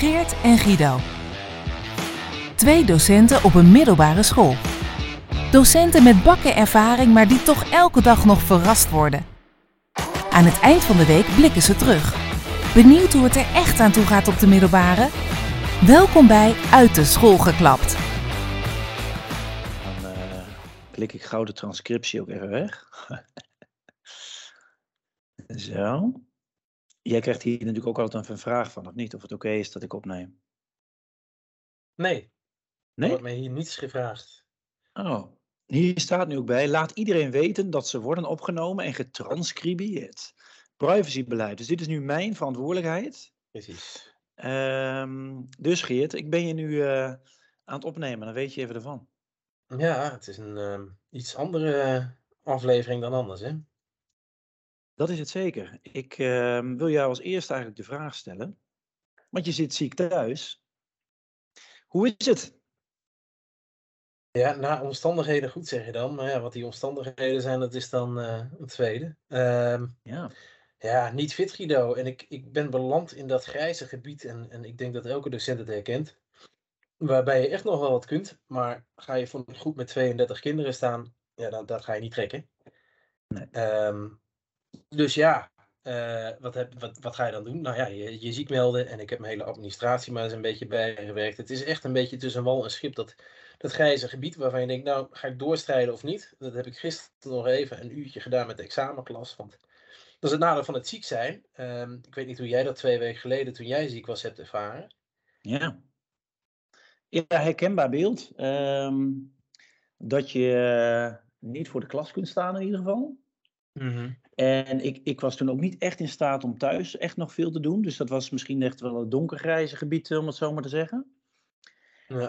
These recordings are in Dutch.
Geert en Guido. Twee docenten op een middelbare school. Docenten met bakken ervaring, maar die toch elke dag nog verrast worden. Aan het eind van de week blikken ze terug. Benieuwd hoe het er echt aan toe gaat op de middelbare? Welkom bij Uit de School geklapt. Dan uh, klik ik gauw de transcriptie ook even weg. Zo. Jij krijgt hier natuurlijk ook altijd een vraag van, of niet? Of het oké is dat ik opneem. Nee. Er Nee? wordt mij hier niets gevraagd. Oh. Hier staat nu ook bij, laat iedereen weten dat ze worden opgenomen en getranscribeerd. Privacybeleid. Dus dit is nu mijn verantwoordelijkheid. Precies. Ehm, dus Geert, ik ben je nu eh, aan het opnemen, dan weet je even ervan. Ja, het is een ehm, iets andere aflevering dan anders, hè? Dat is het zeker. Ik ehm, wil jou als eerste eigenlijk de vraag stellen. Want je zit ziek thuis. Hoe is het? Ja, naar omstandigheden goed zeg je dan. Maar ja, wat die omstandigheden zijn, dat is dan eh het tweede. Ehm, Ja. ja, niet fit Guido. En ik, ik ben beland in dat grijze gebied. En, en ik denk dat elke docent het herkent. Waarbij je echt nog wel wat kunt. Maar ga je voor een groep met 32 kinderen staan, ja, dan, dat ga je niet trekken. Nee. Ehm, dus ja, eh, wat, heb, wat, wat ga je dan doen? Nou ja, je, je ziek melden en ik heb mijn hele administratie maar eens een beetje bijgewerkt. Het is echt een beetje tussen wal en schip, dat, dat grijze gebied waarvan je denkt, nou ga ik doorstrijden of niet? Dat heb ik gisteren nog even een uurtje gedaan met de examenklas. Want dat is het nadeel van het ziek zijn. Ehm, ik weet niet hoe jij dat twee weken geleden, toen jij ziek was, hebt ervaren. Ja. Ja, herkenbaar beeld. Ehm, dat je eh, niet voor de klas kunt staan in ieder geval. En ik, ik was toen ook niet echt in staat om thuis echt nog veel te doen. Dus dat was misschien echt wel een donkergrijze gebied, om het zo maar te zeggen. Ja.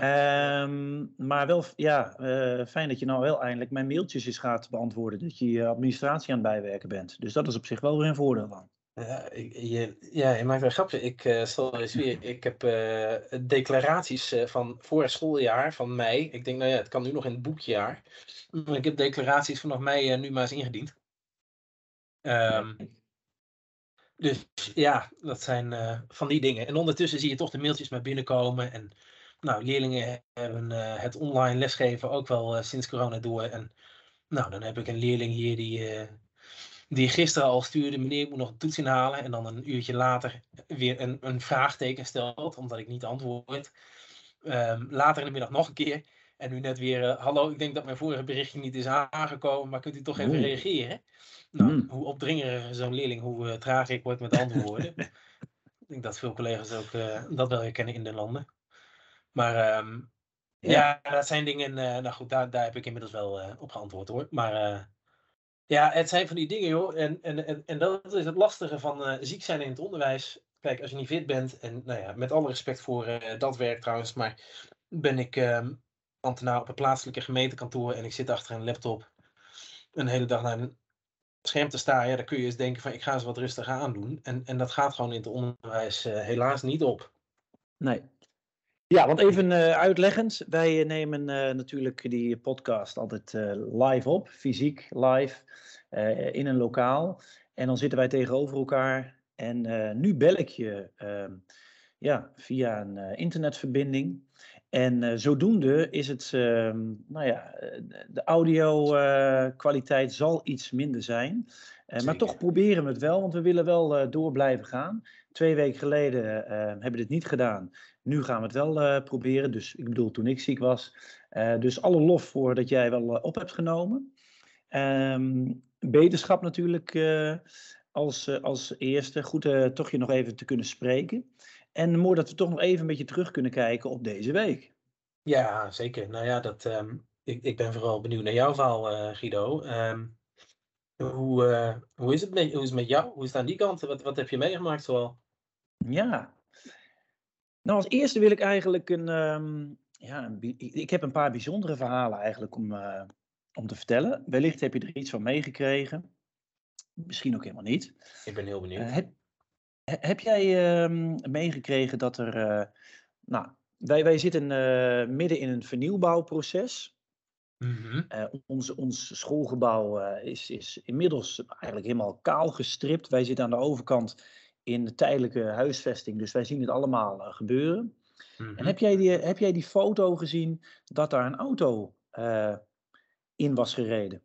Ehm, maar wel, ja, eh, fijn dat je nou wel eindelijk mijn mailtjes eens gaat beantwoorden. Dat je je administratie aan het bijwerken bent. Dus dat is op zich wel weer een voordeel van. Ja, ik- je, ja, je maakt wel grapje. Ik eh, zal eens weer. Ik heb eh, declaraties eh, van vorig schooljaar, van mei. Ik denk, nou ja, het kan nu nog in het boekjaar. Maar ik heb declaraties vanaf mei eh, nu maar eens ingediend. Ehm, dus ja, dat zijn eh, van die dingen. En ondertussen zie je toch de mailtjes maar binnenkomen. En nou, leerlingen hebben eh, het online lesgeven ook wel eh, sinds corona door. En nou, dan heb ik een leerling hier die, die gisteren al stuurde: meneer, ik moet nog een toets inhalen. En dan een uurtje later weer een, een vraagteken stelt, omdat ik niet antwoord. Ehm, later in de middag nog een keer. En nu net weer: eh, hallo, ik denk dat mijn vorige berichtje niet is aangekomen, maar kunt u toch even Oeh. reageren? Nou, Hmm. hoe opdringeriger zo'n leerling, hoe eh, trager ik word met antwoorden. ik denk dat veel collega's ook eh, dat wel herkennen in de landen. Maar ehm, Ja. ja. dat zijn dingen, nou goed, daar, daar heb ik inmiddels wel op geantwoord hoor. Maar ja, het zijn van die dingen joh. En, en, en, en dat is het lastige van ziek zijn in het onderwijs. Kijk, als je niet fit bent, en nou ja, met alle respect voor dat werk trouwens, maar ben ik ehm, ambtenaar op een plaatselijke gemeentekantoor en ik zit achter een laptop een hele dag naar een scherm te staan, ja, dan kun je eens denken van ik ga eens wat rustiger aandoen. En, en dat gaat gewoon in het onderwijs eh, helaas niet op. Nee. Ja, want even eh, uitleggend. Wij eh, nemen eh, natuurlijk die podcast altijd eh, live op, fysiek live, eh, in een lokaal. En dan zitten wij tegenover elkaar. En eh, nu bel ik je ehm, ja, via een eh, internetverbinding. En eh, zodoende is het, ehm, nou ja, eh, de audio-kwaliteit zal iets minder zijn. Eh, maar toch proberen we het wel, want we willen wel eh, door blijven gaan. Twee weken geleden eh, hebben we dit niet gedaan. Nu gaan we het wel eh, proberen. Dus ik bedoel, toen ik ziek was. Eh, dus alle lof voor dat jij wel eh, op hebt genomen. Ehm, beterschap natuurlijk eh, als, eh, als eerste. Goed eh, toch je nog even te kunnen spreken. En mooi dat we toch nog even een beetje terug kunnen kijken op deze week. Ja, zeker. Nou ja, dat, ehm, ik, ik ben vooral benieuwd naar jouw verhaal, eh, Guido. Ehm, hoe, eh, hoe, is het met, hoe is het met jou? Hoe is het aan die kant? Wat, wat heb je meegemaakt zoal? Ja. Nou, als eerste wil ik eigenlijk een. ehm, ja, een ik heb een paar bijzondere verhalen eigenlijk om, om te vertellen. Wellicht heb je er iets van meegekregen. Misschien ook helemaal niet. Ik ben heel benieuwd. Eh, heb, he- heb jij ehm, meegekregen dat er. eh, nou, wij, wij zitten eh, midden in een vernieuwbouwproces. Mhm. Ons, ons schoolgebouw is, is inmiddels eigenlijk helemaal kaal gestript. Wij zitten aan de overkant in de tijdelijke huisvesting. Dus wij zien het allemaal gebeuren. Mhm. En heb jij, die, heb jij die foto gezien dat daar een auto in was gereden?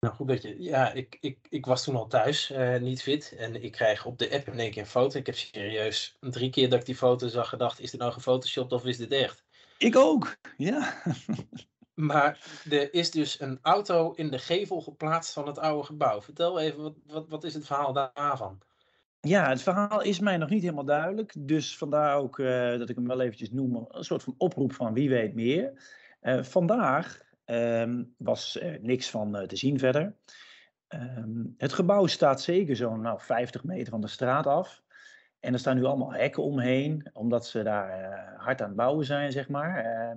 Nou goed dat je, ja, ik, ik, ik was toen al thuis, eh, niet fit. En ik krijg op de app in één keer een foto. Ik heb serieus drie keer dat ik die foto zag gedacht, is dit nou gefotoshopt of is dit echt? Ik ook, ja. Maar er is dus een auto in de gevel geplaatst van het oude gebouw. Vertel even, wat, wat, wat is het verhaal daarvan? Ja, het verhaal is mij nog niet helemaal duidelijk. Dus vandaar ook eh, dat ik hem wel eventjes noem. Een soort van oproep van wie weet meer. Eh, vandaag Ehm, was er niks van eh, te zien verder. Ehm, het gebouw staat zeker zo'n nou, 50 meter van de straat af. En er staan nu allemaal hekken omheen, omdat ze daar uh, hard aan het bouwen zijn, zeg maar. Uh,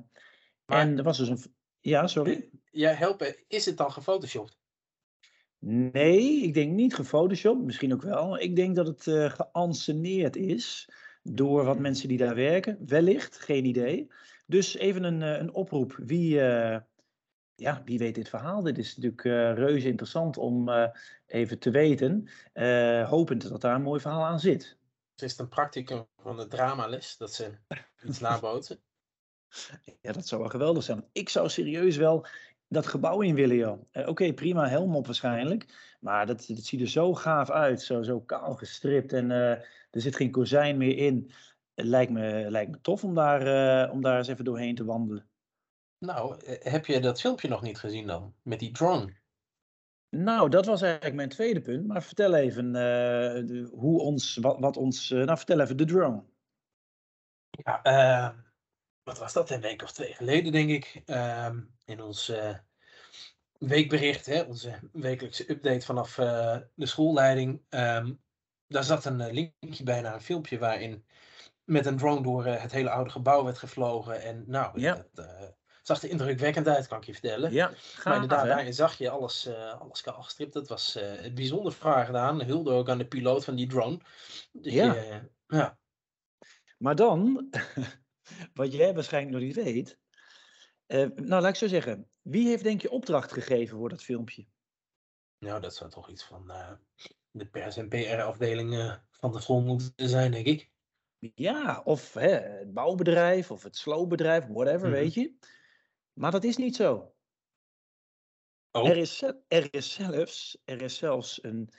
maar en er was dus een. Ja, sorry. Ja, helpen. Is het dan gefotoshopt? Nee, ik denk niet gefotoshopt. Misschien ook wel. Ik denk dat het uh, geanceneerd is door wat mensen die daar werken. Wellicht, geen idee. Dus even een, een oproep. Wie, ja, wie weet dit verhaal? Dit is natuurlijk uh, reuze interessant om uh, even te weten. Uh, hopend dat daar een mooi verhaal aan zit. Is het een practicum van de dramales dat ze iets naboten? Ja, dat zou wel geweldig zijn. Ik zou serieus wel dat gebouw in willen, joh. Oké, okay, prima, helm op waarschijnlijk. Maar dat, dat ziet er zo gaaf uit. Zo, zo kaal gestript en er zit geen kozijn meer in. Het lijkt me, lijkt me tof om daar, om daar eens even doorheen te wandelen. Nou, heb je dat filmpje nog niet gezien dan? Met die drone? Nou, dat was eigenlijk mijn tweede punt. Maar vertel even uh, de, hoe ons, wat, wat ons. Uh, nou, vertel even de drone. Ja, uh, wat was dat? Een week of twee geleden, denk ik. Ehm, in ons weekbericht, hè, onze wekelijkse update vanaf de schoolleiding. Um, daar zat een linkje bij naar een filmpje waarin met een drone door het hele oude gebouw werd gevlogen. En nou, ja. dat, zag er indrukwekkend uit, kan ik je vertellen. Ja, gaaf, maar inderdaad, daarin zag je alles, uh, alles kaal gestript. Dat was uh, bijzonder vraag gedaan. Hulde ook aan de piloot van die drone. Dus ja. Je, uh, ja. Maar dan, wat jij waarschijnlijk nog niet weet. nou, laat ik zo zeggen. Wie heeft denk je opdracht gegeven voor dat filmpje? Nou, dat zou toch iets van de pers- en PR-afdeling van de school moeten zijn, denk ik. Ja, of hè, het bouwbedrijf of het sloopbedrijf, whatever, Mhm. weet je. Maar dat is niet zo. Oh. Er, is, er, is zelfs, er is zelfs een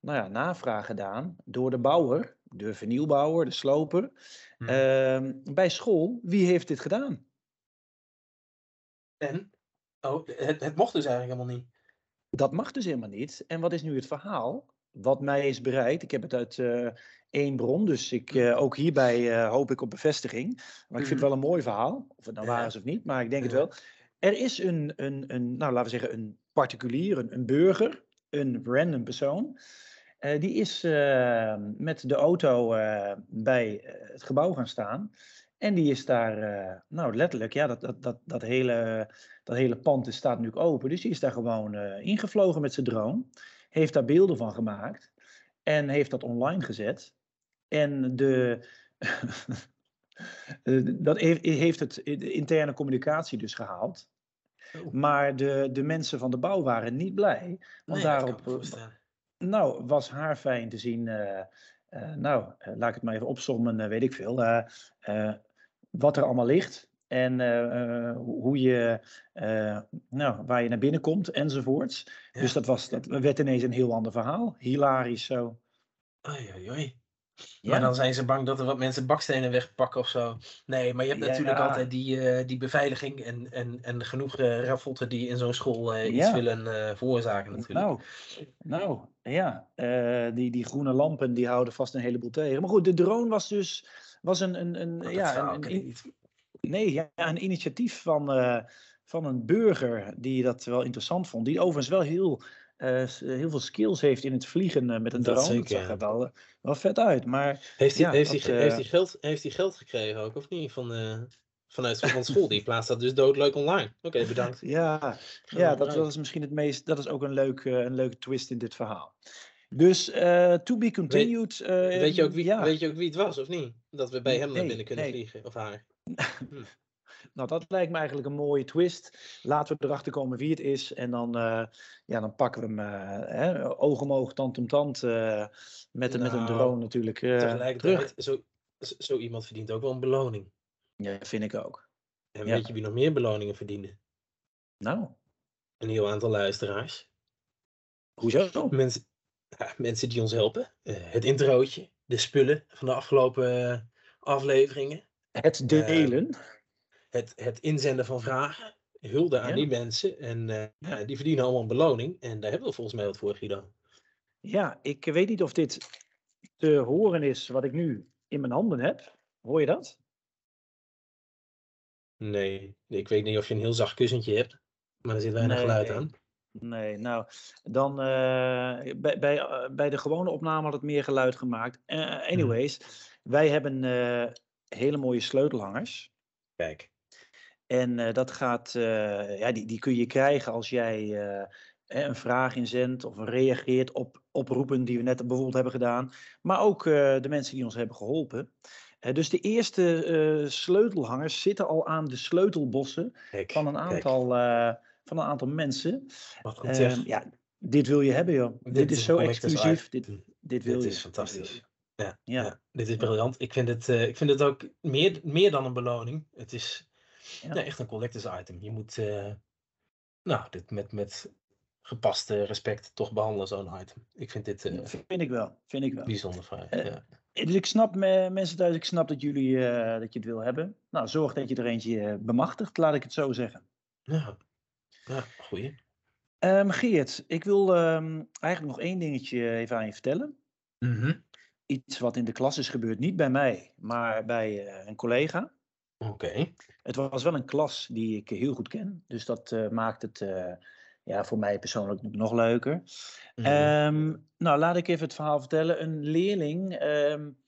nou ja, navraag gedaan door de bouwer, de vernieuwbouwer, de sloper, Mhm. ehm, bij school. Wie heeft dit gedaan? En? Oh, het, het mocht dus eigenlijk helemaal niet. Dat mag dus helemaal niet. En wat is nu het verhaal? Wat mij is bereikt, ik heb het uit eh, één bron, dus ik, eh, ook hierbij eh, hoop ik op bevestiging. Maar ik vind het wel een mooi verhaal, of het nou waar is of niet, maar ik denk het wel. Er is een, een, een, nou laten we zeggen, een particulier, een, een burger, een random persoon. die is met de auto bij het gebouw gaan staan. En die is daar, nou letterlijk, ja, dat, dat, dat, dat, hele, dat hele pand is, staat nu open. Dus die is daar gewoon ingevlogen met zijn drone. Heeft daar beelden van gemaakt. En heeft dat online gezet. En de, eh, dat heeft, heeft het de interne communicatie dus gehaald. Oh. Maar de, de mensen van de bouw waren niet blij. Want Nee, daarop voorstellen. nou, was haar fijn te zien. eh, eh, nou, eh, laat ik het maar even opzommen, eh, weet ik veel. eh, eh, wat er allemaal ligt. En eh, eh, hoe je, eh, nou, waar je naar binnen komt enzovoorts. Ja. Dus dat, was, dat werd ineens een heel ander verhaal. Hilarisch zo. Oei, oei, oei. Ja. Maar dan zijn ze bang dat er wat mensen bakstenen wegpakken of zo. Nee, maar je hebt Ja. natuurlijk altijd die, die beveiliging en, en, en genoeg raffotten die in zo'n school iets willen veroorzaken natuurlijk. Nou, nou, ja. die, die groene lampen die houden vast een heleboel tegen. Maar goed, de drone was dus was een, een, een, dat ja, een. Nee, ja, een initiatief van, eh, van een burger die dat wel interessant vond. Die overigens wel heel, eh, heel veel skills heeft in het vliegen eh, met een Dat drone. zeker, dat zag er wel, wel vet uit. Maar Heeft hij Ja, heeft dat, heeft hij geld, heeft hij geld gekregen ook, of niet? Van, vanuit van school. Die plaatst dat dus doodleuk online. Oké, bedankt. ja, ja dat, is misschien het meest. Dat is ook een, leuk, eh, een leuke twist in dit verhaal. Dus to be continued. eh, Weet je, ook wie, ja. weet je ook wie het was, of niet? Dat we bij hem naar Nee, binnen kunnen nee. vliegen, of haar. Nou, dat lijkt me eigenlijk een mooie twist. Laten we erachter komen wie het is. En dan, eh, ja, dan pakken we hem uh, hè, oog om oog, tand om tand. Met, nou, met een nou, drone natuurlijk tegelijkertijd, Zo, zo iemand verdient ook wel een beloning. Ja, vind ik ook. En weet je wie nog meer beloningen verdienen? Nou? Een heel aantal luisteraars. Hoezo? Mensen, ja, mensen die ons helpen. het introotje, de spullen van de afgelopen afleveringen. Het delen. Uh, het, het inzenden van vragen. Hulde aan die mensen. En uh, ja, die verdienen allemaal een beloning. En daar hebben we volgens mij wat voor, Guido. Ja, ik weet niet of dit te horen is wat ik nu in mijn handen heb. Hoor je dat? Nee, ik weet niet of je een heel zacht kussentje hebt. Maar er zit weinig nee, geluid aan. Nee, nou, dan uh, bij, bij, bij de gewone opname had het meer geluid gemaakt. Uh, anyways, wij hebben hele mooie sleutelhangers. Kijk. En uh, dat gaat, uh, ja, die, die kun je krijgen als jij uh, een vraag inzendt of reageert op oproepen die we net bijvoorbeeld hebben gedaan. Maar ook de mensen die ons hebben geholpen. dus de eerste sleutelhangers zitten al aan de sleutelbossen kijk, van, een aantal, van een aantal mensen. Wat goed zeg. ja, dit wil je hebben joh. Dit, dit is, zo exclusief. Dit, dit wil dit je. is fantastisch. Ja, ja. ja, dit is briljant. Ik vind het, uh, ik vind het ook meer, meer dan een beloning. Het is ja. echt een collectors item. Je moet uh, nou, dit met, met gepaste respect toch behandelen, zo'n item. Ik vind dit uh, vind ik wel. Vind ik wel. bijzonder fijn. ja. Dus ik snap me, mensen thuis, ik snap dat jullie dat je het wil hebben. Nou, zorg dat je er eentje bemachtigt, laat ik het zo zeggen. Ja, ja goeie. Um, Geert, ik wil um, eigenlijk nog één dingetje even aan je vertellen. Mm -hmm iets wat in de klas is gebeurd, niet bij mij, maar bij uh, een collega. Oké. Het was wel een klas die ik heel goed ken, dus dat uh, maakt het uh, ja, voor mij persoonlijk nog leuker. Mm um, nou, laat ik even het verhaal vertellen. Een leerling um,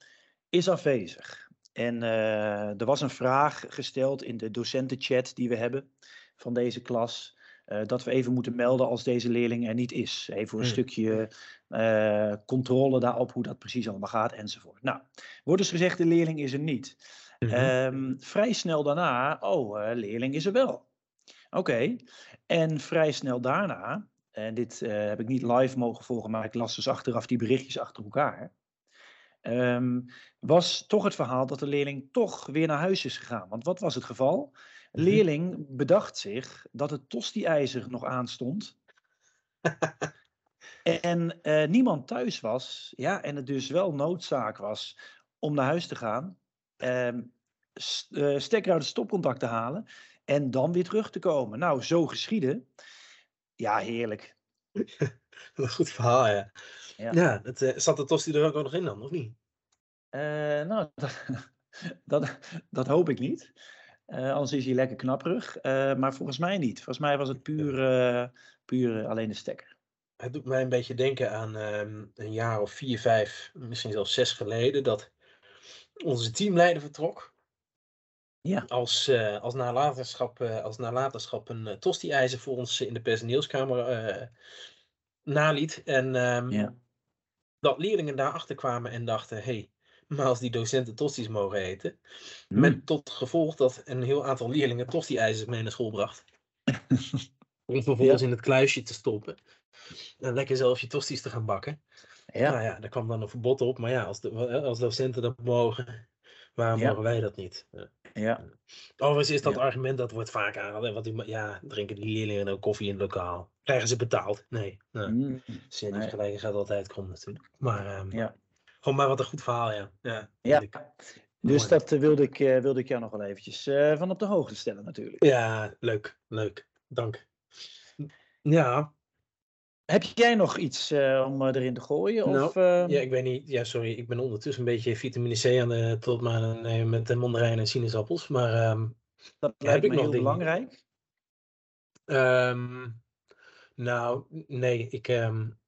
is afwezig. En er was een vraag gesteld in de docentenchat die we hebben van deze klas. Uh, dat we even moeten melden als deze leerling er niet is. Even voor een mm. stukje uh, controle daarop hoe dat precies allemaal gaat enzovoort. Nou, wordt dus gezegd de leerling is er niet. Mm -hmm. um, vrij snel daarna, oh, uh, leerling is er wel. Oké, okay. en vrij snel daarna, en dit heb ik niet live mogen volgen, maar ik las dus achteraf die berichtjes achter elkaar. Um, was toch het verhaal dat de leerling toch weer naar huis is gegaan. Want wat was het geval? Mhm. leerling bedacht zich dat het tosti-ijzer nog aanstond. en uh, niemand thuis was. Ja, en het dus wel noodzaak was om naar huis te gaan. Uh, uh, stekker uit het stopcontact te halen. En dan weer terug te komen. Nou, zo geschieden. Ja, heerlijk. Een goed verhaal, ja. Ja, uh, zat de tosti er ook nog in dan, of niet? nou, dat, dat, dat hoop ik niet. Uh, anders is hij lekker knapperig. Uh, maar volgens mij niet. Volgens mij was het puur, uh, puur alleen de stekker. Het doet mij een beetje denken aan um, een jaar of vier, vijf, misschien zelfs zes geleden, dat onze teamleider vertrok. Ja. Als, als, nalatenschap, als nalatenschap een tosti-ijzer voor ons in de personeelskamer naliet. En ja. dat leerlingen daarachter kwamen en dachten: hey, maar als die docenten tosties mogen eten. Mm. Met tot gevolg dat een heel aantal leerlingen tosti-ijzers mee naar school bracht. Om vervolgens ja. in het kluisje te stoppen. En lekker zelf je tosties te gaan bakken. Ja. Nou ja, daar kwam dan een verbod op. Maar ja, als, de, als docenten dat mogen, waarom ja. mogen wij dat niet? Ja. Overigens is dat argument, dat wordt vaak aangehaald. Want die, ja, drinken die leerlingen ook koffie in het lokaal? Krijgen ze betaald? Nee. nee. Mm. Nee. gelijk gaat altijd komen natuurlijk. Maar um, ja. Gewoon maar wat een goed verhaal, ja. Ja, ja. dus dat uh, wilde, ik, uh, wilde ik jou nog wel eventjes uh, van op de hoogte stellen natuurlijk. Ja, leuk, leuk. Dank. Ja. Heb jij nog iets om erin te gooien? Nou, of, Ja, ik weet niet. Ja, sorry. Ik ben ondertussen een beetje vitamine C aan de tot maar met de mandarijn en sinaasappels. Maar um, dat lijkt heb me ik nog heel belangrijk. Um, nou, nee. Ik, um,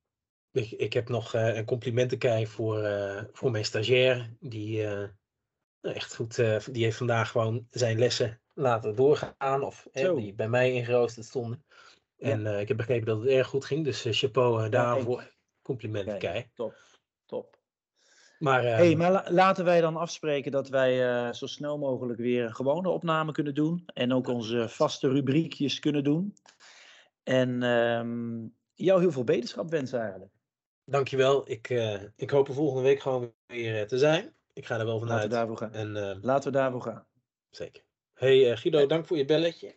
ik, ik heb nog uh, een complimentenkei voor, uh, voor mijn stagiair. Die uh, echt goed, die heeft vandaag gewoon zijn lessen laten doorgaan. Of die bij mij ingeroosterd stonden. En ik heb begrepen dat het erg goed ging. Dus chapeau daarvoor. Ja, Complimenten, Kei. Top, top. Maar, uh, hey, maar la laten wij dan afspreken dat wij uh, zo snel mogelijk weer een gewone opname kunnen doen. En ook onze vaste rubriekjes kunnen doen. En um, jou heel veel beterschap wensen eigenlijk. Dankjewel. Ik, uh, ik hoop er volgende week gewoon weer te zijn. Ik ga er wel vanuit. Laten we daarvoor gaan. En, Laten we daarvoor gaan. Zeker. Hey Guido, dank voor je belletje.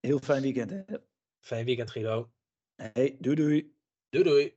Heel fijn weekend. Hè? Fijn weekend, Guido. Hey, doei doei. Doei doei.